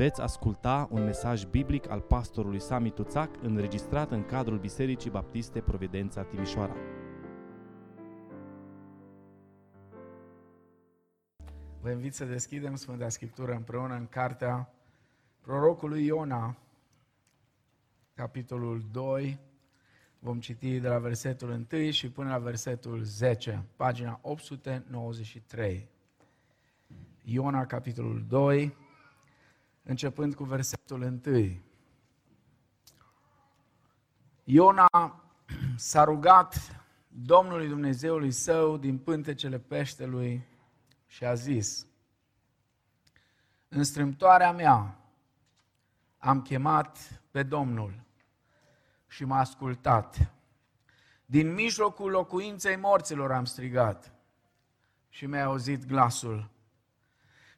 Veți asculta un mesaj biblic al pastorului Sami Tuțac înregistrat în cadrul Bisericii Baptiste Providența Timișoara. Vă invit să deschidem Sfânta Scriptură împreună în cartea prorocului Iona, capitolul 2. Vom citi de la versetul 1 și până la versetul 10, pagina 893. Iona, capitolul 2, începând cu versetul 1. Iona s-a rugat Domnului Dumnezeului său din pântecele peștelui și a zis, În strâmtoarea mea am chemat pe Domnul și m-a ascultat. Din mijlocul locuinței morților am strigat și mi-a auzit glasul.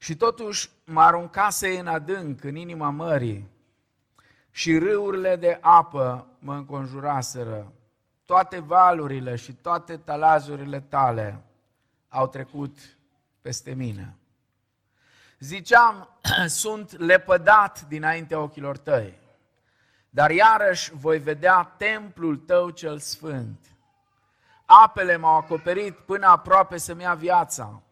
Și totuși mă aruncase în adânc, în inima mării, și râurile de apă mă înconjuraseră. Toate valurile și toate talazurile tale au trecut peste mine. Ziceam, sunt lepădat dinaintea ochilor tăi, dar iarăși voi vedea templul tău cel sfânt. Apele m-au acoperit până aproape să-mi ia viața.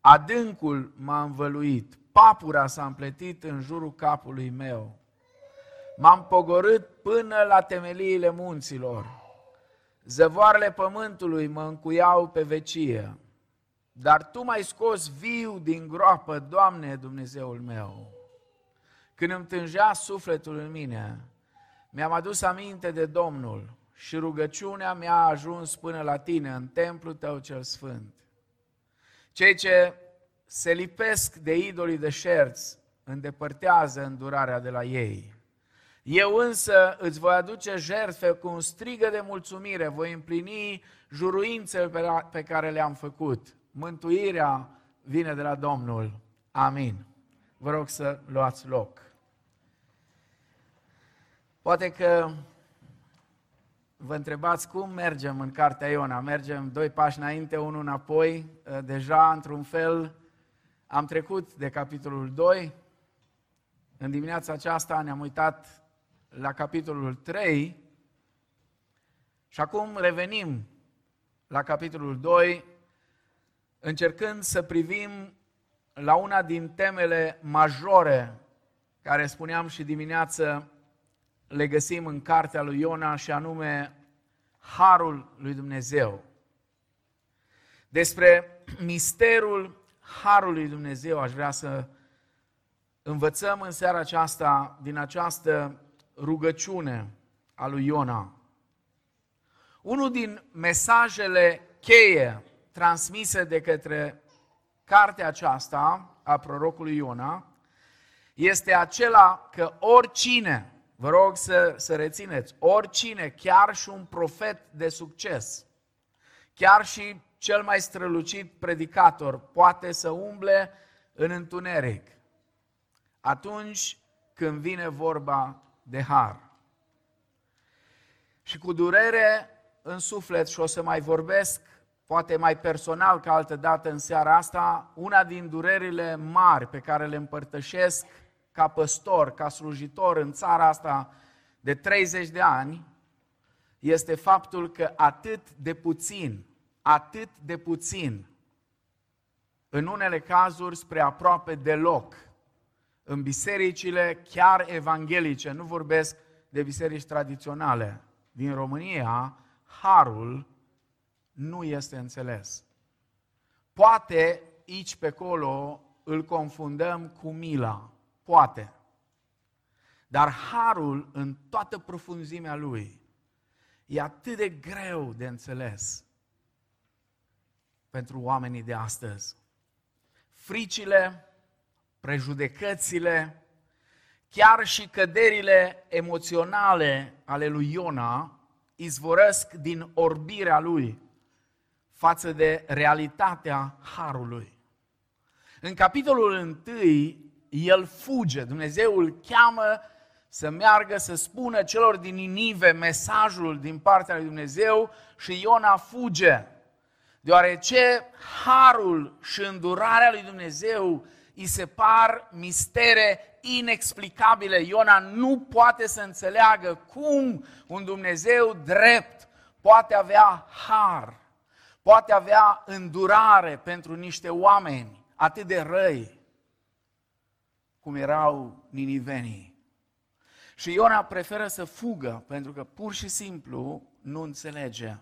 Adâncul m-a învăluit, papura s-a împletit în jurul capului meu. M-am pogorât până la temeliile munților. Zăvoarele pământului mă încuiau pe vecie. Dar Tu m-ai scos viu din groapă, Doamne Dumnezeul meu. Când îmi tângea sufletul în mine, mi-am adus aminte de Domnul și rugăciunea mi-a ajuns până la Tine, în templul Tău cel Sfânt. Cei ce se lipesc de idolii de șerți îndepărtează îndurarea de la ei. Eu însă îți voi aduce jertfe cu un strigă de mulțumire, voi împlini juruințele pe care le-am făcut. Mântuirea vine de la Domnul. Amin. Vă rog să luați loc. Poate că vă întrebați cum mergem în Cartea Iona. Mergem doi pași înainte, unul înapoi. Deja, într-un fel, am trecut de capitolul 2. În dimineața aceasta ne-am uitat la capitolul 3 și acum revenim la capitolul 2, încercând să privim la una din temele majore care spuneam și dimineață le găsim în cartea lui Iona și anume Harul lui Dumnezeu. Despre misterul Harului Dumnezeu aș vrea să învățăm în seara aceasta din această rugăciune a lui Iona. Unul din mesajele cheie transmise de către cartea aceasta a prorocului Iona este acela că oricine, vă rog să, să rețineți, oricine, chiar și un profet de succes, chiar și cel mai strălucit predicator poate să umble în întuneric atunci când vine vorba de har. Și cu durere în suflet, și o să mai vorbesc, poate mai personal ca altă dată în seara asta, una din durerile mari pe care le împărtășesc ca păstor, ca slujitor în țara asta de 30 de ani, este faptul că atât de puțin, atât de puțin, în unele cazuri spre aproape deloc, în bisericile chiar evanghelice, nu vorbesc de biserici tradiționale din România, harul nu este înțeles. Poate aici pe acolo îl confundăm cu mila, poate. Dar harul în toată profunzimea lui e atât de greu de înțeles pentru oamenii de astăzi. Fricile, prejudecățile, chiar și căderile emoționale ale lui Iona izvorăsc din orbirea lui față de realitatea harului. În capitolul 1, el fuge, Dumnezeu îl cheamă să meargă să spună celor din Ninive mesajul din partea lui Dumnezeu și Iona fuge, deoarece harul și îndurarea lui Dumnezeu îi se par mistere inexplicabile. Iona nu poate să înțeleagă cum un Dumnezeu drept poate avea har, poate avea îndurare pentru niște oameni atât de răi cum erau ninivenii. Și Iona preferă să fugă pentru că pur și simplu nu înțelege.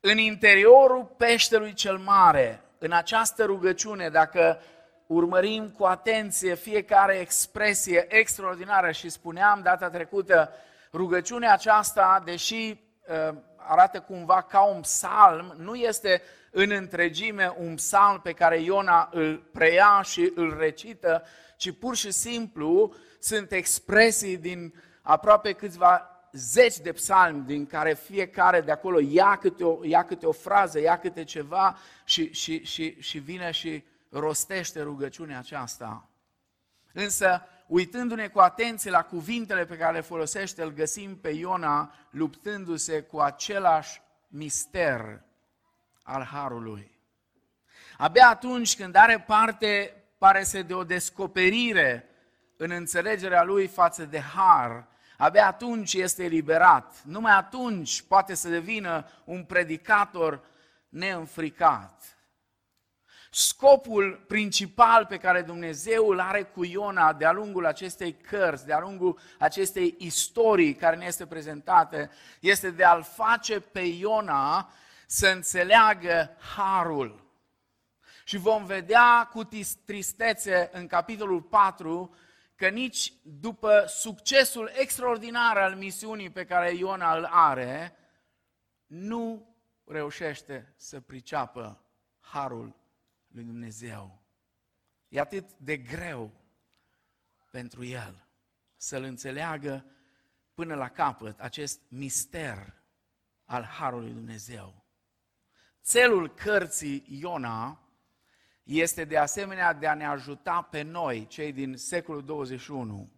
În interiorul peștelui cel mare, în această rugăciune, dacă urmărim cu atenție fiecare expresie extraordinară și spuneam data trecută, rugăciunea aceasta, deși uh, arată cumva ca un psalm, nu este în întregime un psalm pe care Iona îl preia și îl recită, ci pur și simplu sunt expresii din aproape câțiva zeci de psalmi din care fiecare de acolo ia câte o, ia câte o frază, ia câte ceva și, și, și, și vine și rostește rugăciunea aceasta. Însă, uitându-ne cu atenție la cuvintele pe care le folosește, îl găsim pe Iona luptându-se cu același mister al Harului. Abia atunci când are parte, pare să de o descoperire în înțelegerea lui față de Har, abia atunci este eliberat. Numai atunci poate să devină un predicator neînfricat. Scopul principal pe care Dumnezeu îl are cu Iona de-a lungul acestei cărți, de-a lungul acestei istorii care ne este prezentată, este de a-l face pe Iona să înțeleagă harul. Și vom vedea cu tristețe în capitolul 4 că nici după succesul extraordinar al misiunii pe care Iona îl are, nu reușește să priceapă harul lui Dumnezeu. E atât de greu pentru el să-l înțeleagă până la capăt acest mister al harului Dumnezeu. Țelul cărții Iona este de asemenea de a ne ajuta pe noi, cei din secolul 21,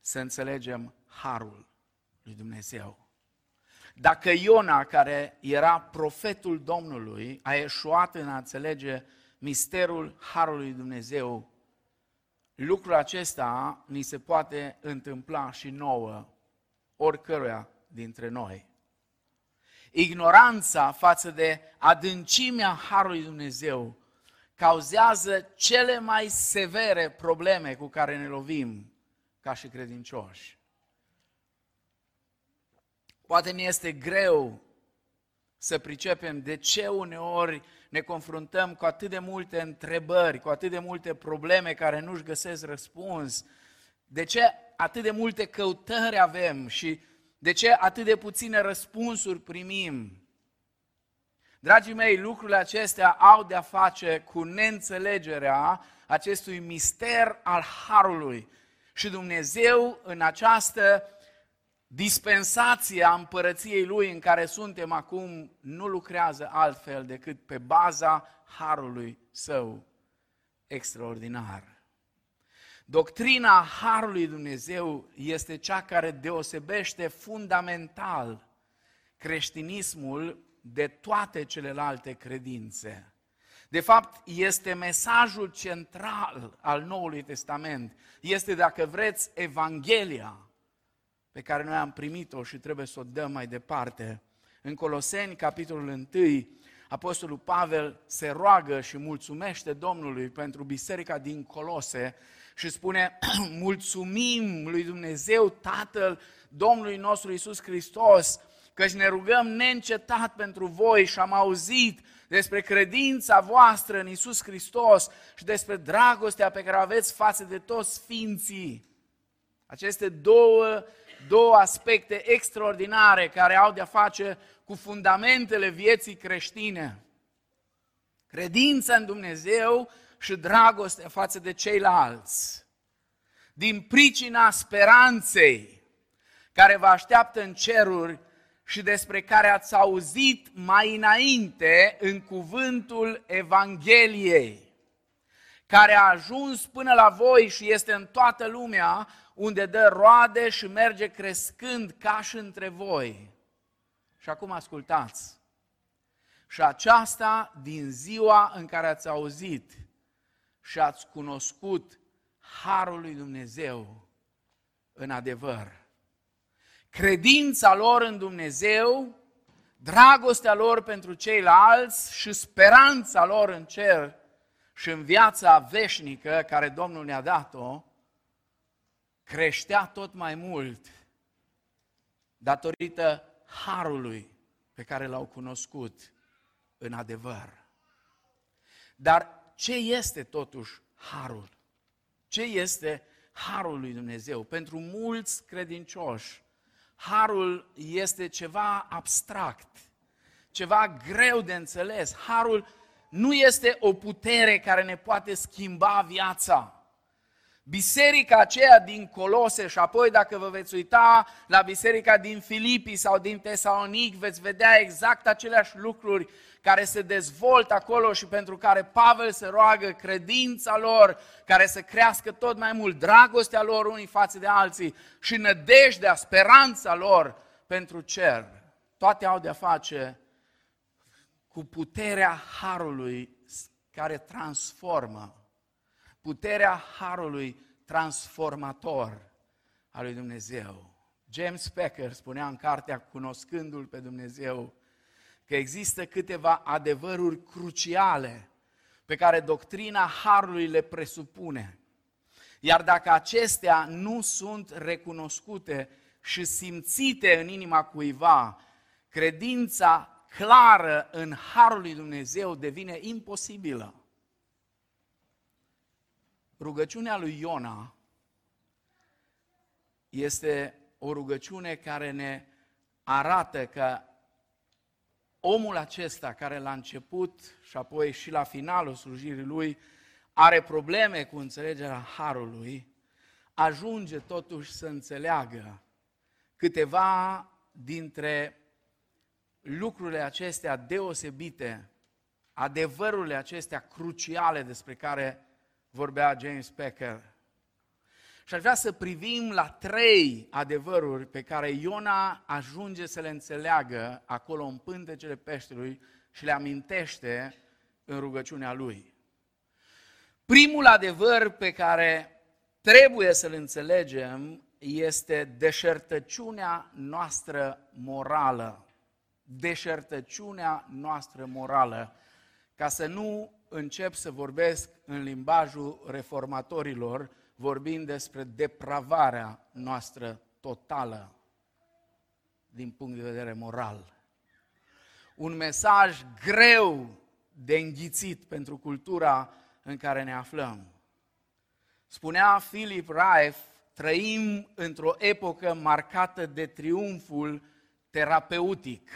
să înțelegem harul lui Dumnezeu. Dacă Iona, care era profetul Domnului, a eșuat în a înțelege misterul harului lui Dumnezeu, lucrul acesta ni se poate întâmpla și nouă, oricăruia dintre noi. Ignoranța față de adâncimea harului Dumnezeu cauzează cele mai severe probleme cu care ne lovim ca și credincioși. Poate ne este greu să pricepem de ce uneori ne confruntăm cu atât de multe întrebări, cu atât de multe probleme care nu-și găsesc răspuns, de ce atât de multe căutări avem și de ce atât de puține răspunsuri primim. Dragii mei, lucrurile acestea au de-a face cu neînțelegerea acestui mister al Harului. Și Dumnezeu în această dispensație a împărăției Lui în care suntem acum nu lucrează altfel decât pe baza Harului Său extraordinar. Doctrina Harului Dumnezeu este cea care deosebește fundamental creștinismul de toate celelalte credințe. De fapt, este mesajul central al Noului Testament. Este, dacă vreți, Evanghelia pe care noi am primit-o și trebuie să o dăm mai departe. În Coloseni, capitolul 1, Apostolul Pavel se roagă și mulțumește Domnului pentru biserica din Colose și spune, mulțumim lui Dumnezeu Tatăl Domnului nostru Isus Hristos, căci ne rugăm neîncetat pentru voi și am auzit despre credința voastră în Isus Hristos și despre dragostea pe care o aveți față de toți sfinții. Aceste două, două aspecte extraordinare care au de-a face cu fundamentele vieții creștine. Credința în Dumnezeu și dragostea față de ceilalți. Din pricina speranței care vă așteaptă în ceruri și despre care ați auzit mai înainte în cuvântul Evangheliei, care a ajuns până la voi și este în toată lumea, unde dă roade și merge crescând ca și între voi. Și acum ascultați. Și aceasta din ziua în care ați auzit și ați cunoscut harul lui Dumnezeu în adevăr. Credința lor în Dumnezeu, dragostea lor pentru ceilalți și speranța lor în cer și în viața veșnică care Domnul ne-a dat-o, creștea tot mai mult datorită harului pe care l-au cunoscut în adevăr. Dar ce este totuși harul? Ce este harul lui Dumnezeu? Pentru mulți credincioși, harul este ceva abstract, ceva greu de înțeles. Harul nu este o putere care ne poate schimba viața. Biserica aceea din Colose și apoi dacă vă veți uita la biserica din Filipii sau din Tesalonic, veți vedea exact aceleași lucruri care se dezvoltă acolo și pentru care Pavel se roagă credința lor, care să crească tot mai mult, dragostea lor unii față de alții și nădejdea, speranța lor pentru cer. Toate au de-a face cu puterea Harului care transformă puterea harului transformator al lui Dumnezeu. James Packer spunea în cartea Cunoscându-L pe Dumnezeu că există câteva adevăruri cruciale pe care doctrina harului le presupune. Iar dacă acestea nu sunt recunoscute și simțite în inima cuiva, credința clară în harul lui Dumnezeu devine imposibilă. Rugăciunea lui Iona este o rugăciune care ne arată că omul acesta care la început și apoi și la finalul slujirii lui are probleme cu înțelegerea harului, ajunge totuși să înțeleagă câteva dintre lucrurile acestea deosebite, adevărurile acestea cruciale despre care vorbea James Packer. Și aș vrea să privim la trei adevăruri pe care Iona ajunge să le înțeleagă acolo în pântecele peștelui și le amintește în rugăciunea lui. Primul adevăr pe care trebuie să-l înțelegem este deșertăciunea noastră morală. Deșertăciunea noastră morală. Ca să nu încep să vorbesc în limbajul reformatorilor, vorbind despre depravarea noastră totală din punct de vedere moral. Un mesaj greu de înghițit pentru cultura în care ne aflăm. Spunea Philip Raif, trăim într-o epocă marcată de triumful terapeutic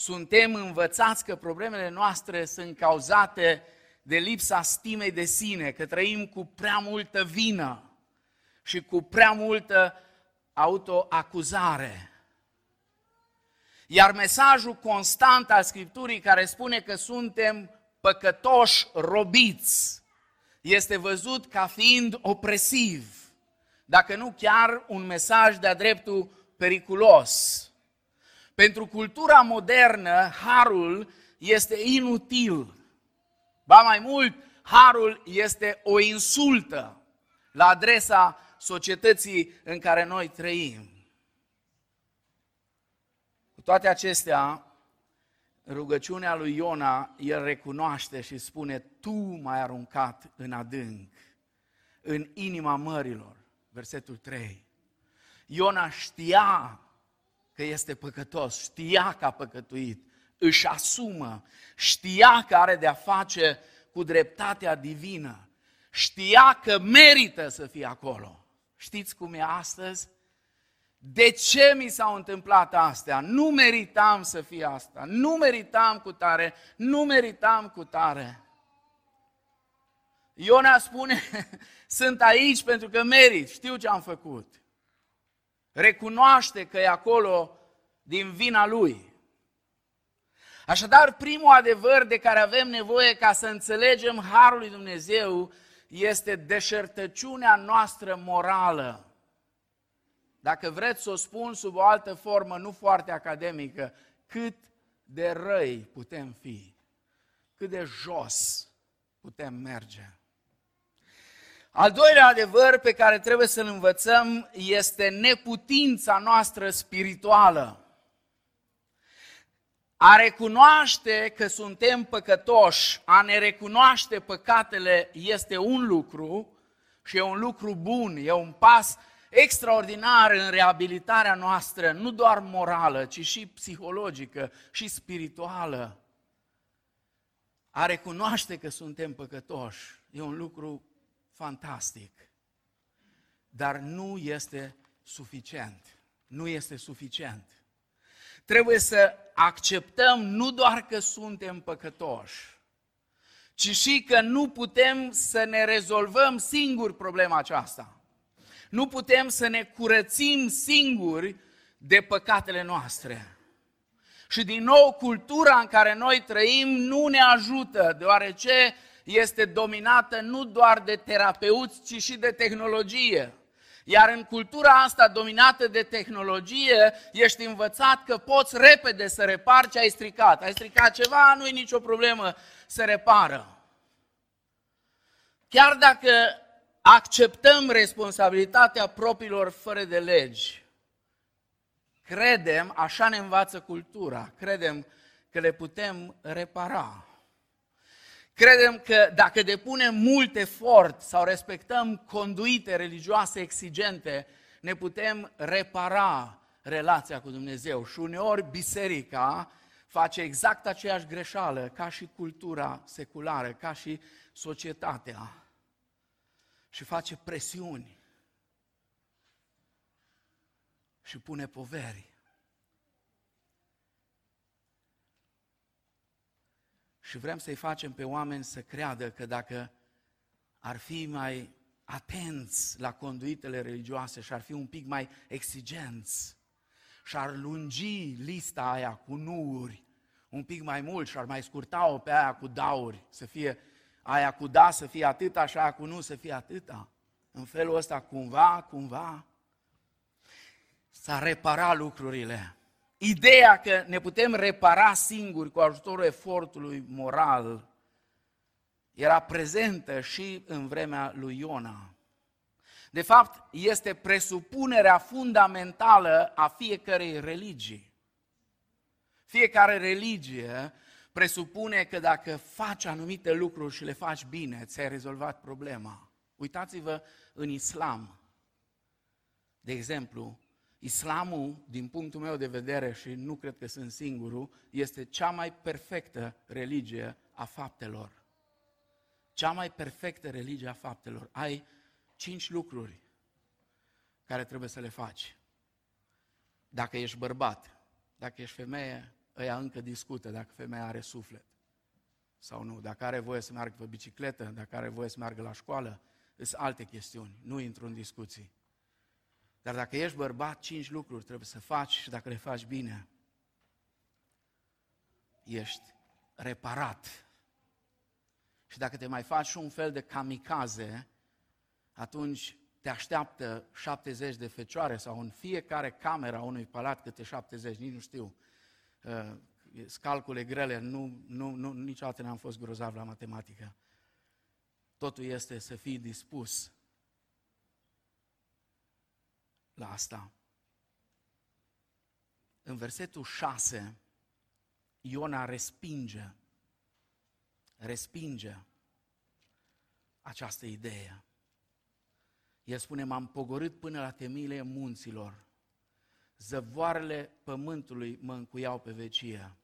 suntem învățați că problemele noastre sunt cauzate de lipsa stimei de sine, că trăim cu prea multă vină și cu prea multă autoacuzare. Iar mesajul constant al Scripturii care spune că suntem păcătoși robiți este văzut ca fiind opresiv, dacă nu chiar un mesaj de-a dreptul periculos. Pentru cultura modernă, harul este inutil. Ba mai mult, harul este o insultă la adresa societății în care noi trăim. Cu toate acestea, rugăciunea lui Iona, el recunoaște și spune, Tu m-ai aruncat în adânc, în inima mărilor. Versetul 3. Iona știa că este păcătos, știa că a păcătuit, își asumă, știa că are de-a face cu dreptatea divină, știa că merită să fie acolo. Știți cum e astăzi? De ce mi s-au întâmplat astea? Nu meritam să fie asta, nu meritam cu tare, nu meritam cu tare. Iona spune, sunt aici pentru că merit, știu ce am făcut recunoaște că e acolo din vina lui. Așadar, primul adevăr de care avem nevoie ca să înțelegem Harul lui Dumnezeu este deșertăciunea noastră morală. Dacă vreți să o spun sub o altă formă, nu foarte academică, cât de răi putem fi, cât de jos putem merge. Al doilea adevăr pe care trebuie să-l învățăm este neputința noastră spirituală. A recunoaște că suntem păcătoși, a ne recunoaște păcatele este un lucru și e un lucru bun, e un pas extraordinar în reabilitarea noastră, nu doar morală, ci și psihologică și spirituală. A recunoaște că suntem păcătoși e un lucru fantastic, dar nu este suficient. Nu este suficient. Trebuie să acceptăm nu doar că suntem păcătoși, ci și că nu putem să ne rezolvăm singuri problema aceasta. Nu putem să ne curățim singuri de păcatele noastre. Și din nou, cultura în care noi trăim nu ne ajută, deoarece este dominată nu doar de terapeuți, ci și de tehnologie. Iar în cultura asta dominată de tehnologie, ești învățat că poți repede să reparți ce ai stricat. Ai stricat ceva, nu e nicio problemă, să repară. Chiar dacă acceptăm responsabilitatea propriilor fără de legi, credem, așa ne învață cultura, credem că le putem repara. Credem că dacă depunem mult efort sau respectăm conduite religioase exigente, ne putem repara relația cu Dumnezeu. Și uneori biserica face exact aceeași greșeală ca și cultura seculară, ca și societatea. Și face presiuni și pune poveri. Și vrem să-i facem pe oameni să creadă că dacă ar fi mai atenți la conduitele religioase și ar fi un pic mai exigenți și ar lungi lista aia cu nuuri un pic mai mult și ar mai scurta-o pe aia cu dauri, să fie aia cu da să fie atâta și aia cu nu să fie atâta. În felul ăsta, cumva, cumva, s-ar repara lucrurile. Ideea că ne putem repara singuri cu ajutorul efortului moral era prezentă și în vremea lui Iona. De fapt, este presupunerea fundamentală a fiecărei religii. Fiecare religie presupune că dacă faci anumite lucruri și le faci bine, ți-ai rezolvat problema. Uitați-vă în islam. De exemplu, Islamul, din punctul meu de vedere, și nu cred că sunt singurul, este cea mai perfectă religie a faptelor. Cea mai perfectă religie a faptelor. Ai cinci lucruri care trebuie să le faci. Dacă ești bărbat, dacă ești femeie, ăia încă discută dacă femeia are suflet sau nu. Dacă are voie să meargă pe bicicletă, dacă are voie să meargă la școală, sunt alte chestiuni. Nu intru în discuții. Dar dacă ești bărbat, cinci lucruri trebuie să faci și dacă le faci bine, ești reparat. Și dacă te mai faci un fel de kamikaze, atunci te așteaptă 70 de fecioare sau în fiecare camera unui palat câte 70, nici nu știu. Uh, calcule grele, nu, nu, nu, niciodată n-am fost grozav la matematică. Totul este să fii dispus la asta. În versetul 6, Iona respinge, respinge această idee. El spune, m-am pogorât până la temile munților, zăvoarele pământului mă încuiau pe vecie,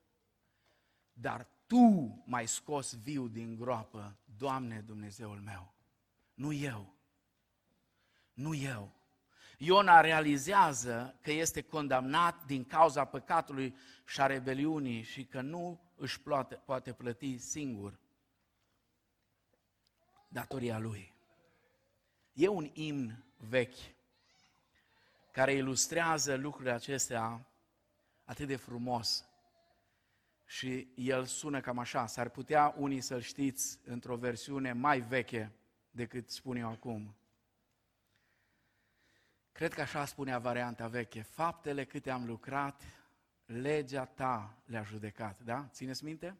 dar Tu m-ai scos viu din groapă, Doamne Dumnezeul meu, nu eu, nu eu. Iona realizează că este condamnat din cauza păcatului și a rebeliunii și că nu își poate, poate plăti singur datoria lui. E un imn vechi care ilustrează lucrurile acestea atât de frumos. Și el sună cam așa, s-ar putea unii să-l știți într-o versiune mai veche decât spun eu acum. Cred că așa spunea varianta veche, faptele câte am lucrat, legea ta le-a judecat, da? Țineți minte?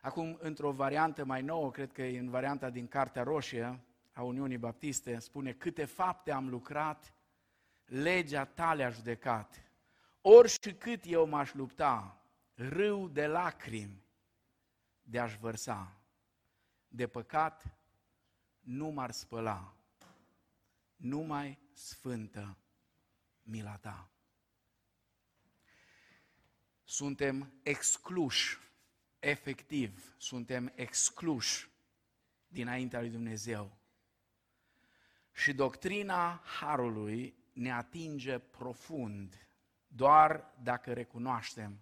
Acum, într-o variantă mai nouă, cred că e în varianta din Cartea Roșie, a Uniunii Baptiste spune câte fapte am lucrat, legea ta le-a judecat. Ori și cât eu m-aș lupta, râu de lacrimi de a-și vărsa, de păcat nu m-ar spăla, numai sfântă mila ta. Suntem excluși, efectiv, suntem excluși dinaintea lui Dumnezeu. Și doctrina Harului ne atinge profund doar dacă recunoaștem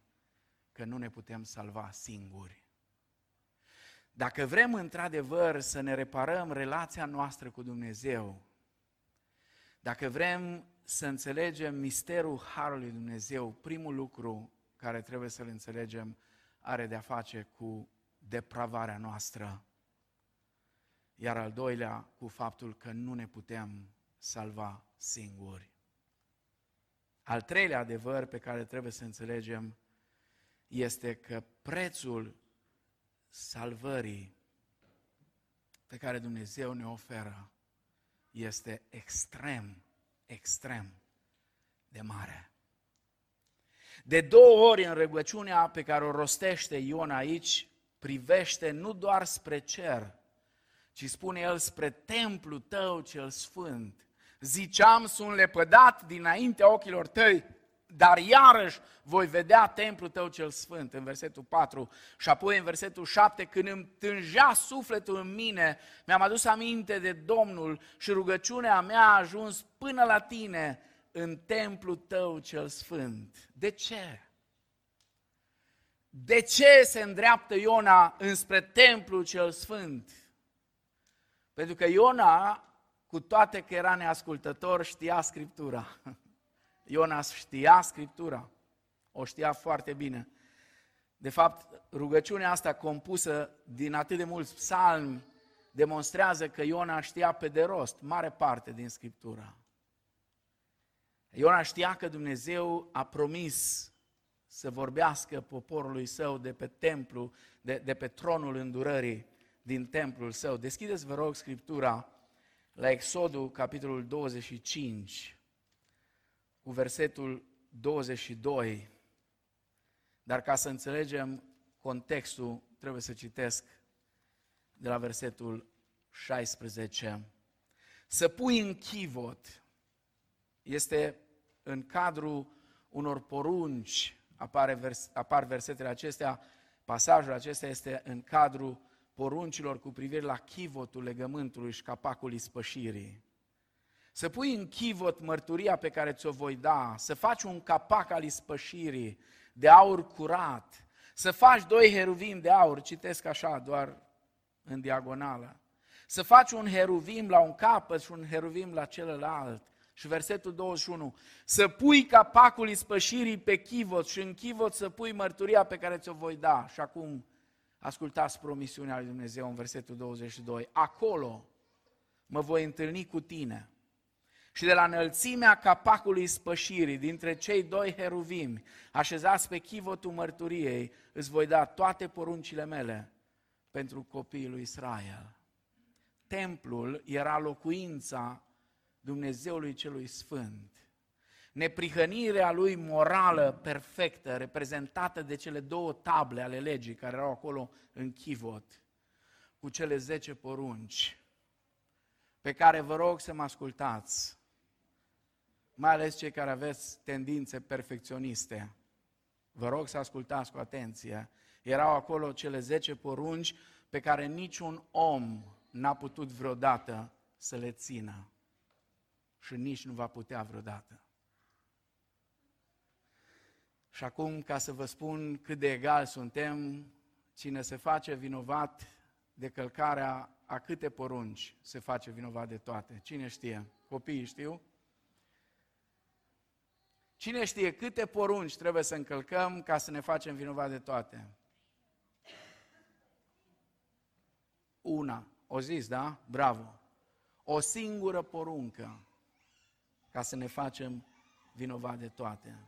că nu ne putem salva singuri. Dacă vrem într-adevăr să ne reparăm relația noastră cu Dumnezeu, dacă vrem să înțelegem misterul Harului Dumnezeu, primul lucru care trebuie să-l înțelegem are de-a face cu depravarea noastră. Iar al doilea cu faptul că nu ne putem salva singuri. Al treilea adevăr pe care trebuie să înțelegem este că prețul salvării pe care Dumnezeu ne oferă este extrem, extrem de mare. De două ori în rugăciunea pe care o rostește Ion aici, privește nu doar spre cer, ci spune el spre templu tău cel sfânt. Ziceam, sunt lepădat dinaintea ochilor tăi, dar iarăși voi vedea templul tău cel sfânt, în versetul 4 și apoi în versetul 7, când îmi tângea sufletul în mine, mi-am adus aminte de Domnul și rugăciunea mea a ajuns până la tine în templul tău cel sfânt. De ce? De ce se îndreaptă Iona înspre templul cel sfânt? Pentru că Iona, cu toate că era neascultător, știa Scriptura. Iona știa Scriptura, o știa foarte bine. De fapt, rugăciunea asta compusă din atât de mulți psalmi demonstrează că Iona știa pe de rost mare parte din Scriptura. Iona știa că Dumnezeu a promis să vorbească poporului său de pe templu, de, de pe tronul îndurării din templul său. Deschideți, vă rog, Scriptura la Exodul, capitolul 25 cu versetul 22. Dar ca să înțelegem contextul, trebuie să citesc de la versetul 16. Să pui în chivot este în cadrul unor porunci, apare vers, apar versetele acestea, pasajul acesta este în cadrul poruncilor cu privire la chivotul legământului și capacul ispășirii să pui în chivot mărturia pe care ți-o voi da, să faci un capac al ispășirii de aur curat, să faci doi heruvim de aur, citesc așa doar în diagonală, să faci un heruvim la un capăt și un heruvim la celălalt. Și versetul 21, să pui capacul ispășirii pe chivot și în chivot să pui mărturia pe care ți-o voi da. Și acum ascultați promisiunea lui Dumnezeu în versetul 22. Acolo mă voi întâlni cu tine și de la înălțimea capacului spășirii, dintre cei doi heruvimi, așezați pe chivotul mărturiei, îți voi da toate poruncile mele pentru copiii lui Israel. Templul era locuința Dumnezeului celui Sfânt. Neprihănirea lui morală perfectă, reprezentată de cele două table ale legii care erau acolo în chivot, cu cele zece porunci, pe care vă rog să mă ascultați mai ales cei care aveți tendințe perfecționiste. Vă rog să ascultați cu atenție. Erau acolo cele 10 porunci pe care niciun om n-a putut vreodată să le țină. Și nici nu va putea vreodată. Și acum, ca să vă spun cât de egal suntem, cine se face vinovat de călcarea a câte porunci se face vinovat de toate? Cine știe? Copiii știu? Cine știe câte porunci trebuie să încălcăm ca să ne facem vinovat de toate? Una. O zis, da? Bravo. O singură poruncă ca să ne facem vinovat de toate.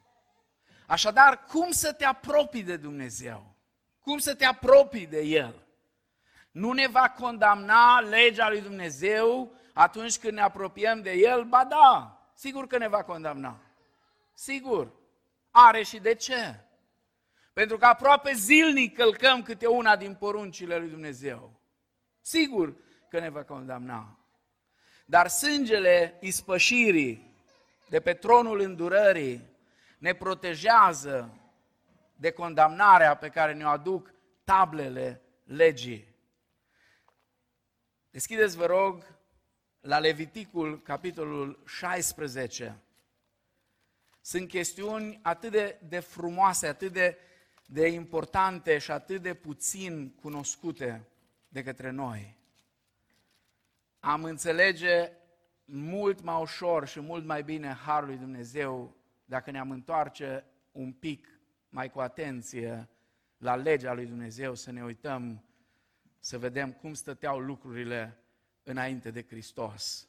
Așadar, cum să te apropii de Dumnezeu? Cum să te apropii de El? Nu ne va condamna legea lui Dumnezeu atunci când ne apropiem de El? Ba da, sigur că ne va condamna. Sigur. Are și de ce. Pentru că aproape zilnic călcăm câte una din poruncile lui Dumnezeu. Sigur că ne va condamna. Dar sângele ispășirii de pe tronul îndurării ne protejează de condamnarea pe care ne-o aduc tablele legii. Deschideți, vă rog, la Leviticul, capitolul 16. Sunt chestiuni atât de, de frumoase, atât de, de importante și atât de puțin cunoscute de către noi. Am înțelege mult mai ușor și mult mai bine Harul lui Dumnezeu dacă ne-am întoarce un pic mai cu atenție la legea lui Dumnezeu, să ne uităm, să vedem cum stăteau lucrurile înainte de Hristos.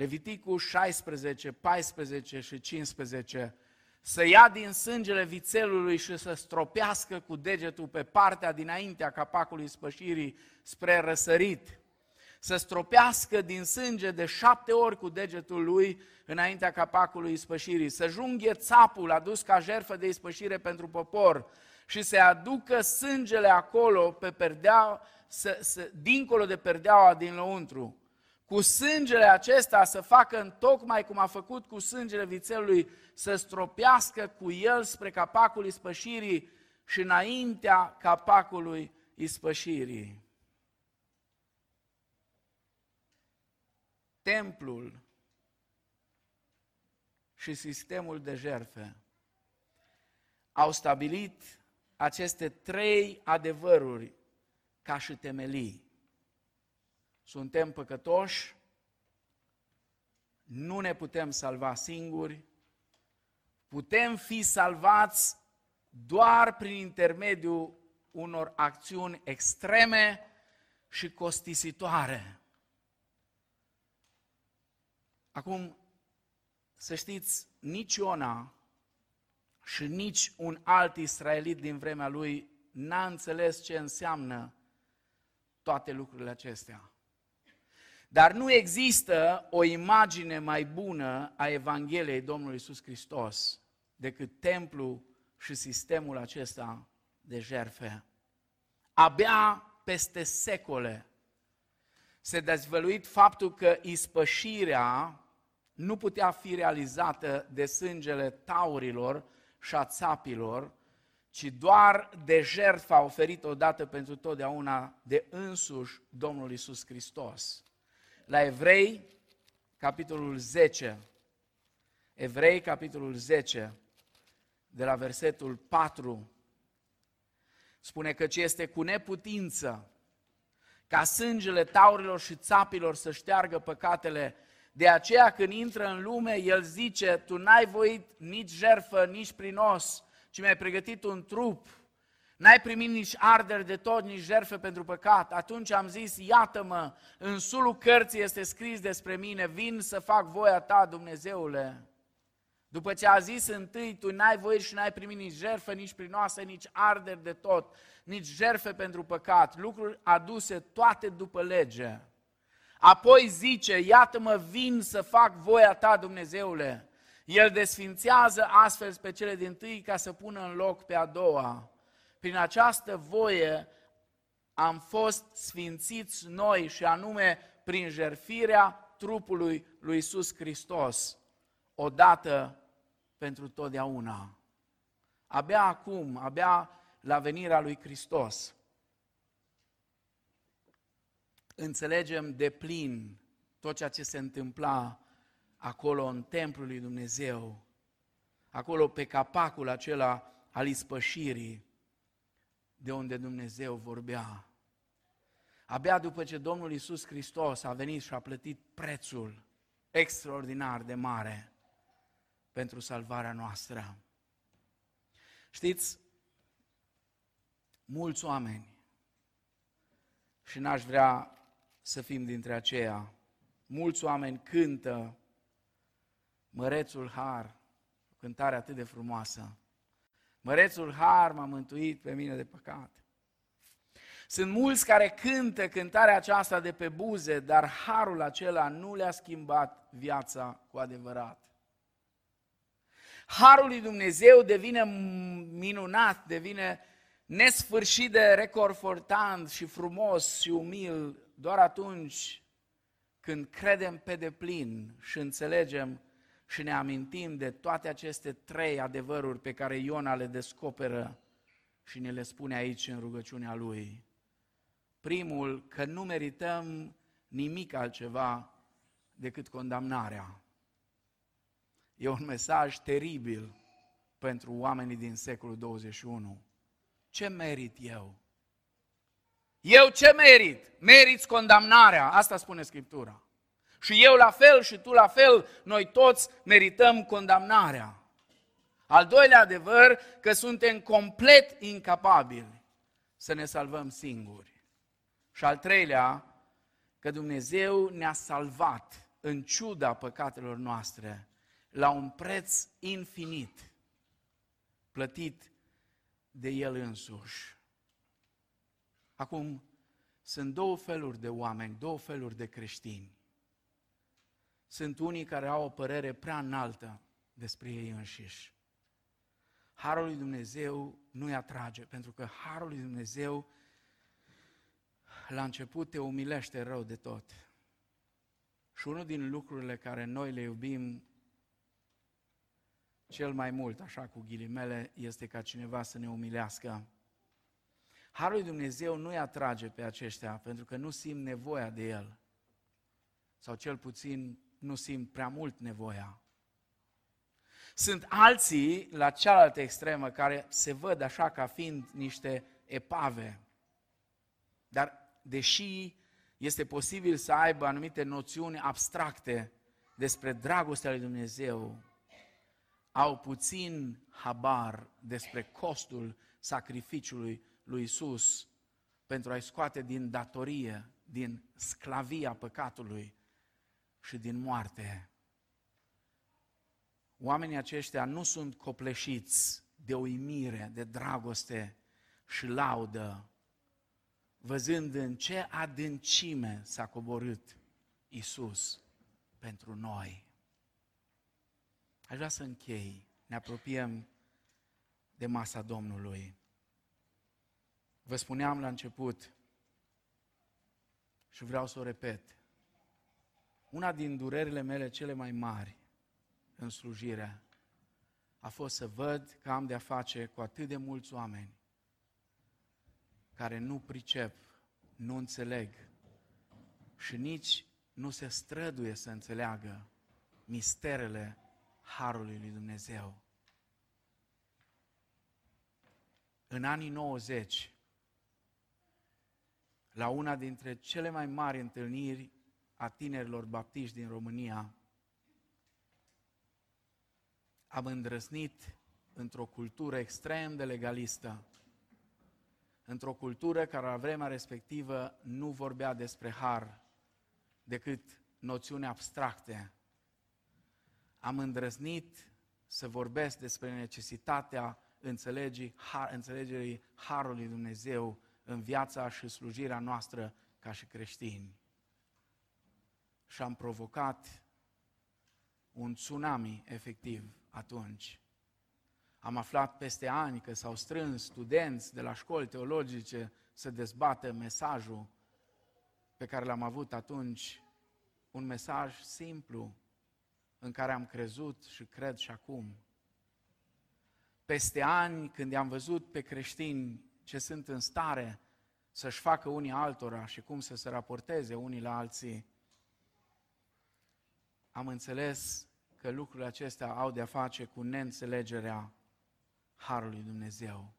Leviticul 16, 14 și 15 să ia din sângele vițelului și să stropească cu degetul pe partea dinaintea capacului spășirii spre răsărit. Să stropească din sânge de șapte ori cu degetul lui înaintea capacului spășirii. Să junghe țapul adus ca jerfă de ispășire pentru popor și să aducă sângele acolo pe perdea, să, să, dincolo de perdeaua din lăuntru cu sângele acesta să facă în tocmai cum a făcut cu sângele vițelului, să stropească cu el spre capacul ispășirii și înaintea capacului ispășirii. Templul și sistemul de jerfe au stabilit aceste trei adevăruri ca și temelii suntem păcătoși, nu ne putem salva singuri, putem fi salvați doar prin intermediul unor acțiuni extreme și costisitoare. Acum, să știți, nici Iona și nici un alt israelit din vremea lui n-a înțeles ce înseamnă toate lucrurile acestea. Dar nu există o imagine mai bună a Evangheliei Domnului Isus Hristos decât templu și sistemul acesta de jerfe. Abia peste secole se dezvăluit faptul că ispășirea nu putea fi realizată de sângele taurilor și a țapilor, ci doar de jertfa oferită odată pentru totdeauna de însuși Domnul Isus Hristos la Evrei, capitolul 10. Evrei, capitolul 10, de la versetul 4, spune că ce este cu neputință ca sângele taurilor și țapilor să șteargă păcatele, de aceea când intră în lume, el zice, tu n-ai voit nici jerfă, nici prinos, ci mi-ai pregătit un trup N-ai primit nici arderi de tot, nici jerfe pentru păcat. Atunci am zis, iată-mă, în sulul cărții este scris despre mine, vin să fac voia ta, Dumnezeule. După ce a zis întâi, tu n-ai voie și n-ai primit nici jerfe, nici prinoase, nici arderi de tot, nici jerfe pentru păcat, lucruri aduse toate după lege. Apoi zice, iată-mă, vin să fac voia ta, Dumnezeule. El desfințează astfel pe cele din tâi ca să pună în loc pe a doua prin această voie am fost sfințiți noi și anume prin jerfirea trupului lui Isus Hristos, odată pentru totdeauna. Abia acum, abia la venirea lui Hristos, înțelegem de plin tot ceea ce se întâmpla acolo în templul lui Dumnezeu, acolo pe capacul acela al ispășirii, de unde Dumnezeu vorbea. Abia după ce Domnul Isus Hristos a venit și a plătit prețul extraordinar de mare pentru salvarea noastră. Știți, mulți oameni, și n-aș vrea să fim dintre aceia, mulți oameni cântă Mărețul Har, o cântare atât de frumoasă, Mărețul har m-a mântuit pe mine de păcat. Sunt mulți care cântă cântarea aceasta de pe buze, dar harul acela nu le-a schimbat viața cu adevărat. Harul lui Dumnezeu devine minunat, devine nesfârșit de reconfortant și frumos și umil doar atunci când credem pe deplin și înțelegem și ne amintim de toate aceste trei adevăruri pe care Iona le descoperă și ne le spune aici în rugăciunea lui. Primul, că nu merităm nimic altceva decât condamnarea. E un mesaj teribil pentru oamenii din secolul 21. Ce merit eu? Eu ce merit? Meriți condamnarea. Asta spune Scriptura. Și eu la fel și tu la fel, noi toți merităm condamnarea. Al doilea adevăr, că suntem complet incapabili să ne salvăm singuri. Și al treilea, că Dumnezeu ne-a salvat în ciuda păcatelor noastre la un preț infinit, plătit de El însuși. Acum, sunt două feluri de oameni, două feluri de creștini. Sunt unii care au o părere prea înaltă despre ei înșiși. Harul lui Dumnezeu nu-i atrage, pentru că Harul lui Dumnezeu la început te umilește rău de tot. Și unul din lucrurile care noi le iubim cel mai mult, așa cu ghilimele, este ca cineva să ne umilească. Harul lui Dumnezeu nu-i atrage pe aceștia pentru că nu simt nevoia de El. Sau cel puțin nu simt prea mult nevoia. Sunt alții la cealaltă extremă care se văd așa ca fiind niște epave. Dar deși este posibil să aibă anumite noțiuni abstracte despre dragostea lui Dumnezeu, au puțin habar despre costul sacrificiului lui Isus pentru a-i scoate din datorie, din sclavia păcatului și din moarte. Oamenii aceștia nu sunt copleșiți de uimire, de dragoste și laudă, văzând în ce adâncime s-a coborât Isus pentru noi. Aș vrea să închei. Ne apropiem de masa Domnului. Vă spuneam la început și vreau să o repet. Una din durerile mele cele mai mari în slujire a fost să văd că am de-a face cu atât de mulți oameni care nu pricep, nu înțeleg și nici nu se străduie să înțeleagă misterele Harului lui Dumnezeu. În anii 90, la una dintre cele mai mari întâlniri a tinerilor baptiști din România, am îndrăznit într-o cultură extrem de legalistă, într-o cultură care la vremea respectivă nu vorbea despre har decât noțiuni abstracte. Am îndrăznit să vorbesc despre necesitatea înțelegerii, har, înțelegerii Harului Dumnezeu în viața și slujirea noastră ca și creștini. Și am provocat un tsunami efectiv atunci. Am aflat peste ani că s-au strâns studenți de la școli teologice să dezbată mesajul pe care l-am avut atunci, un mesaj simplu în care am crezut și cred și acum. Peste ani, când i-am văzut pe creștini ce sunt în stare să-și facă unii altora și cum să se raporteze unii la alții, am înțeles că lucrurile acestea au de-a face cu neînțelegerea Harului Dumnezeu.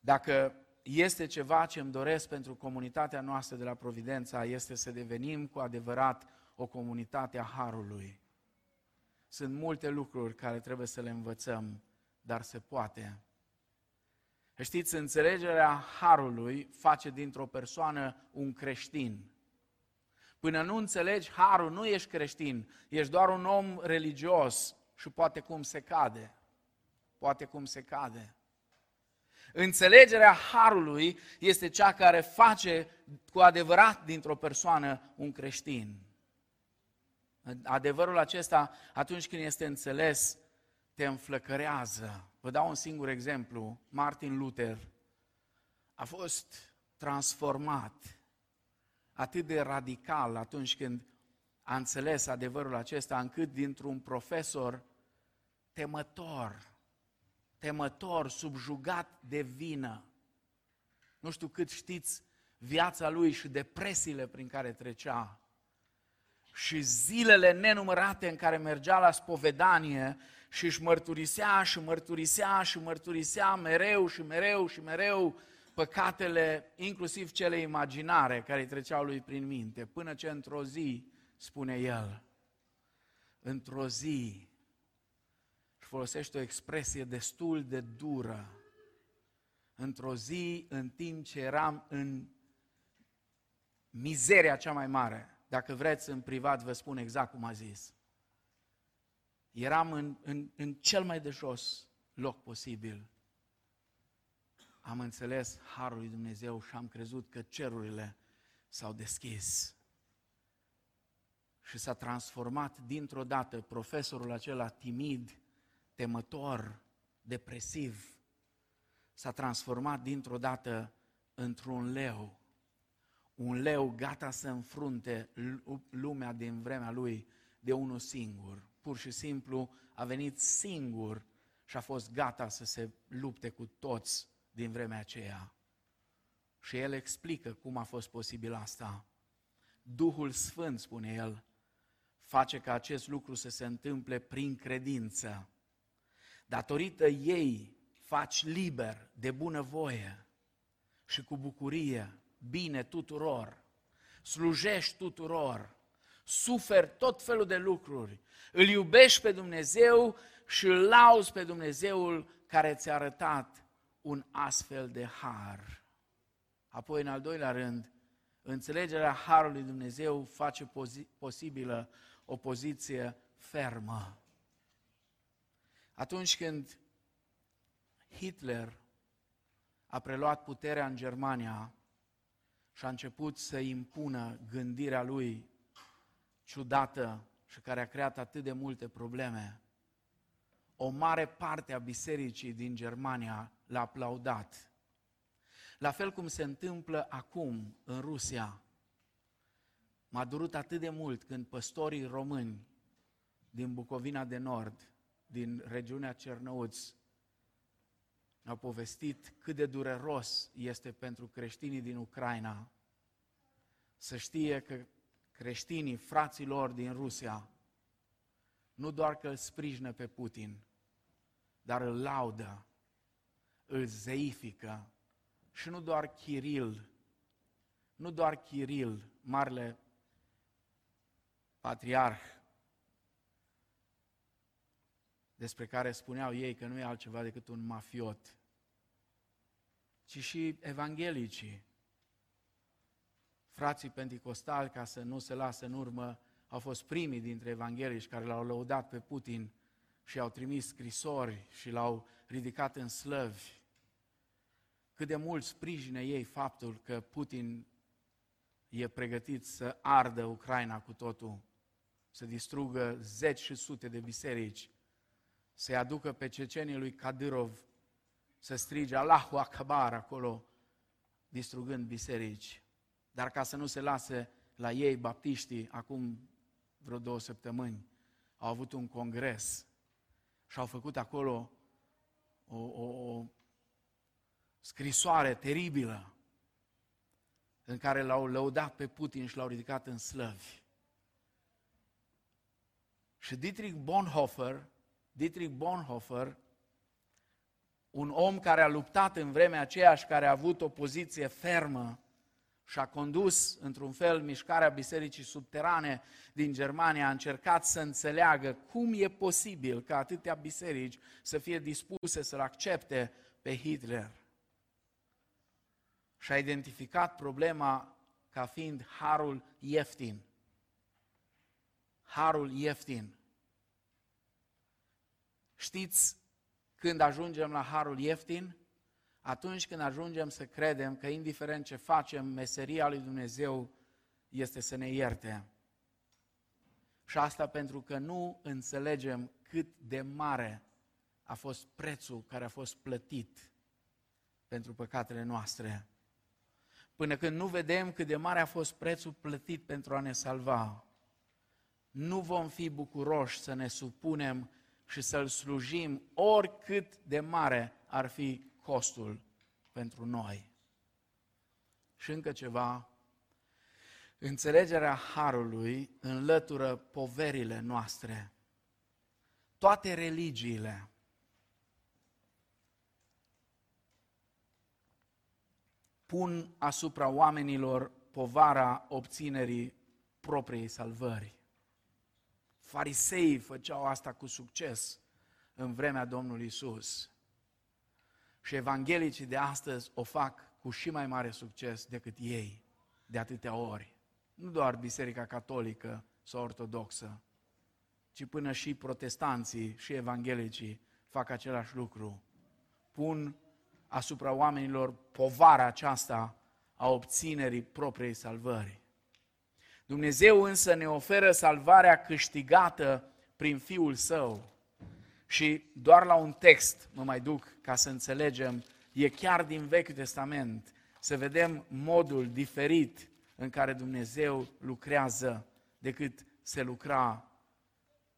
Dacă este ceva ce îmi doresc pentru comunitatea noastră de la Providența, este să devenim cu adevărat o comunitate a Harului. Sunt multe lucruri care trebuie să le învățăm, dar se poate. Știți, înțelegerea Harului face dintr-o persoană un creștin. Până nu înțelegi Harul, nu ești creștin, ești doar un om religios și poate cum se cade. Poate cum se cade. Înțelegerea harului este cea care face cu adevărat dintr-o persoană un creștin. Adevărul acesta, atunci când este înțeles, te înflăcărează. Vă dau un singur exemplu. Martin Luther a fost transformat atât de radical atunci când a înțeles adevărul acesta, încât dintr-un profesor temător, temător, subjugat de vină, nu știu cât știți viața lui și depresiile prin care trecea, și zilele nenumărate în care mergea la spovedanie și își mărturisea și mărturisea și mărturisea mereu și mereu și mereu păcatele, inclusiv cele imaginare care îi treceau lui prin minte, până ce într-o zi, spune el, într-o zi, și folosește o expresie destul de dură, într-o zi, în timp ce eram în mizeria cea mai mare, dacă vreți în privat vă spun exact cum a zis, eram în, în, în cel mai de jos loc posibil, am înțeles harul lui Dumnezeu și am crezut că cerurile s-au deschis. Și s-a transformat dintr-o dată profesorul acela timid, temător, depresiv, s-a transformat dintr-o dată într-un leu. Un leu gata să înfrunte lumea din vremea lui de unul singur. Pur și simplu a venit singur și a fost gata să se lupte cu toți din vremea aceea. Și el explică cum a fost posibil asta. Duhul Sfânt, spune el, face ca acest lucru să se întâmple prin credință. Datorită ei faci liber, de bună voie și cu bucurie, bine tuturor, slujești tuturor, suferi tot felul de lucruri, îl iubești pe Dumnezeu și îl lauzi pe Dumnezeul care ți-a arătat un astfel de har. Apoi, în al doilea rând, înțelegerea harului Dumnezeu face posibilă o poziție fermă. Atunci când Hitler a preluat puterea în Germania și a început să impună gândirea lui ciudată și care a creat atât de multe probleme, o mare parte a bisericii din Germania l-a aplaudat. La fel cum se întâmplă acum în Rusia. M-a durut atât de mult când păstorii români din Bucovina de Nord, din regiunea Cernăuți, au povestit cât de dureros este pentru creștinii din Ucraina să știe că creștinii, frații lor din Rusia, nu doar că îl sprijină pe Putin, dar îl laudă, îl zeifică. Și nu doar Chiril, nu doar Chiril, marele patriarh, despre care spuneau ei că nu e altceva decât un mafiot, ci și evanghelicii, frații penticostali, ca să nu se lasă în urmă, au fost primii dintre evanghelici care l-au lăudat pe Putin și au trimis scrisori și l-au ridicat în slăvi. Cât de mult sprijină ei faptul că Putin e pregătit să ardă Ucraina cu totul, să distrugă zeci și sute de biserici, să-i aducă pe cecenii lui Kadyrov să strige Allahu Akbar acolo, distrugând biserici. Dar ca să nu se lase la ei, baptiștii, acum vreo două săptămâni, au avut un congres și au făcut acolo o, o, o scrisoare teribilă în care l-au lăudat pe Putin și l-au ridicat în slăvi. Și Dietrich Bonhoeffer, Dietrich Bonhoeffer, un om care a luptat în vremea aceea și care a avut o poziție fermă și a condus, într-un fel, mișcarea bisericii subterane din Germania, a încercat să înțeleagă cum e posibil ca atâtea biserici să fie dispuse să-l accepte pe Hitler. Și a identificat problema ca fiind harul ieftin. Harul ieftin. Știți când ajungem la harul ieftin? Atunci când ajungem să credem că indiferent ce facem, meseria lui Dumnezeu este să ne ierte. Și asta pentru că nu înțelegem cât de mare a fost prețul care a fost plătit pentru păcatele noastre. Până când nu vedem cât de mare a fost prețul plătit pentru a ne salva, nu vom fi bucuroși să ne supunem și să-L slujim oricât de mare ar fi costul pentru noi. Și încă ceva, înțelegerea Harului înlătură poverile noastre. Toate religiile pun asupra oamenilor povara obținerii propriei salvări. Fariseii făceau asta cu succes în vremea Domnului Isus. Și evanghelicii de astăzi o fac cu și mai mare succes decât ei, de atâtea ori. Nu doar Biserica Catolică sau Ortodoxă, ci până și protestanții și evanghelicii fac același lucru. Pun asupra oamenilor povara aceasta a obținerii propriei salvări. Dumnezeu însă ne oferă salvarea câștigată prin Fiul Său. Și doar la un text mă mai duc ca să înțelegem, e chiar din Vechiul Testament, să vedem modul diferit în care Dumnezeu lucrează decât se lucra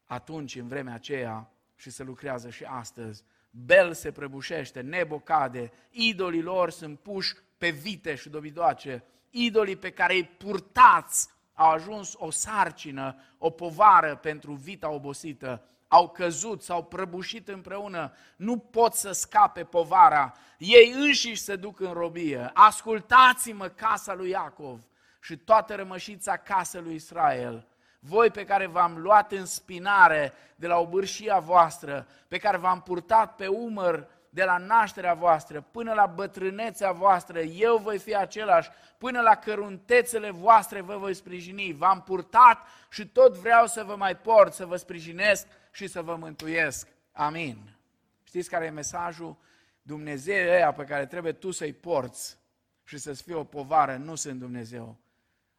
atunci, în vremea aceea, și se lucrează și astăzi. Bel se prăbușește, Nebo cade, idolii lor sunt puși pe vite și dobidoace, idolii pe care îi purtați au ajuns o sarcină, o povară pentru vita obosită, au căzut, s-au prăbușit împreună, nu pot să scape povara, ei înșiși se duc în robie. Ascultați-mă casa lui Iacov și toată rămășița casă lui Israel. Voi pe care v-am luat în spinare de la obârșia voastră, pe care v-am purtat pe umăr de la nașterea voastră până la bătrânețea voastră, eu voi fi același, până la căruntețele voastre vă voi sprijini. V-am purtat și tot vreau să vă mai port, să vă sprijinesc și să vă mântuiesc. Amin. Știți care e mesajul? Dumnezeu ăia pe care trebuie tu să-i porți și să-ți fie o povară, nu sunt Dumnezeu.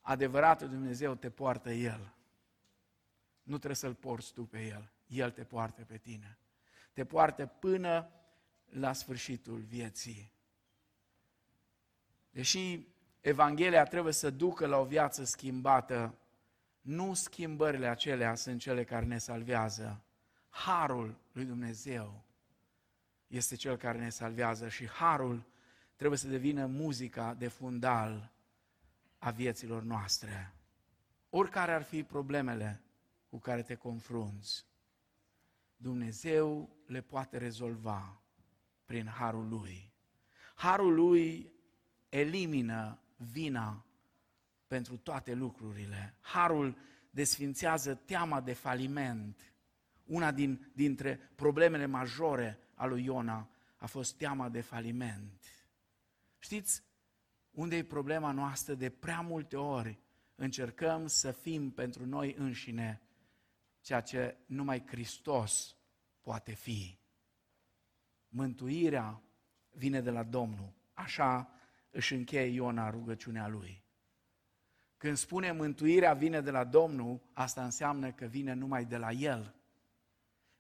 Adevăratul Dumnezeu te poartă El. Nu trebuie să-L porți tu pe El. El te poartă pe tine. Te poartă până la sfârșitul vieții. Deși Evanghelia trebuie să ducă la o viață schimbată, nu schimbările acelea sunt cele care ne salvează. Harul lui Dumnezeu este cel care ne salvează și harul trebuie să devină muzica de fundal a vieților noastre. Oricare ar fi problemele cu care te confrunți, Dumnezeu le poate rezolva prin harul lui. Harul lui elimină vina pentru toate lucrurile. Harul desfințează teama de faliment. Una din, dintre problemele majore a lui Iona a fost teama de faliment. Știți unde e problema noastră? De prea multe ori încercăm să fim pentru noi înșine ceea ce numai Hristos poate fi. Mântuirea vine de la Domnul. Așa își încheie Iona rugăciunea lui. Când spune mântuirea vine de la Domnul, asta înseamnă că vine numai de la El.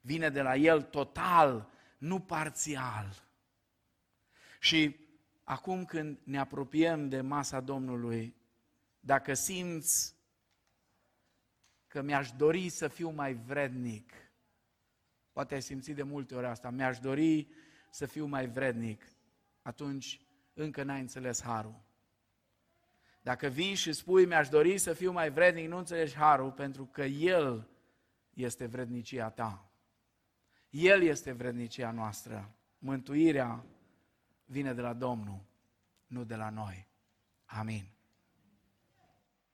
Vine de la El total, nu parțial. Și acum când ne apropiem de masa Domnului, dacă simți că mi-aș dori să fiu mai vrednic, poate ai simțit de multe ori asta, mi-aș dori să fiu mai vrednic, atunci încă n-ai înțeles harul. Dacă vii și spui, mi-aș dori să fiu mai vrednic, nu înțelegi harul, pentru că El este vrednicia ta. El este vrednicia noastră. Mântuirea vine de la Domnul, nu de la noi. Amin.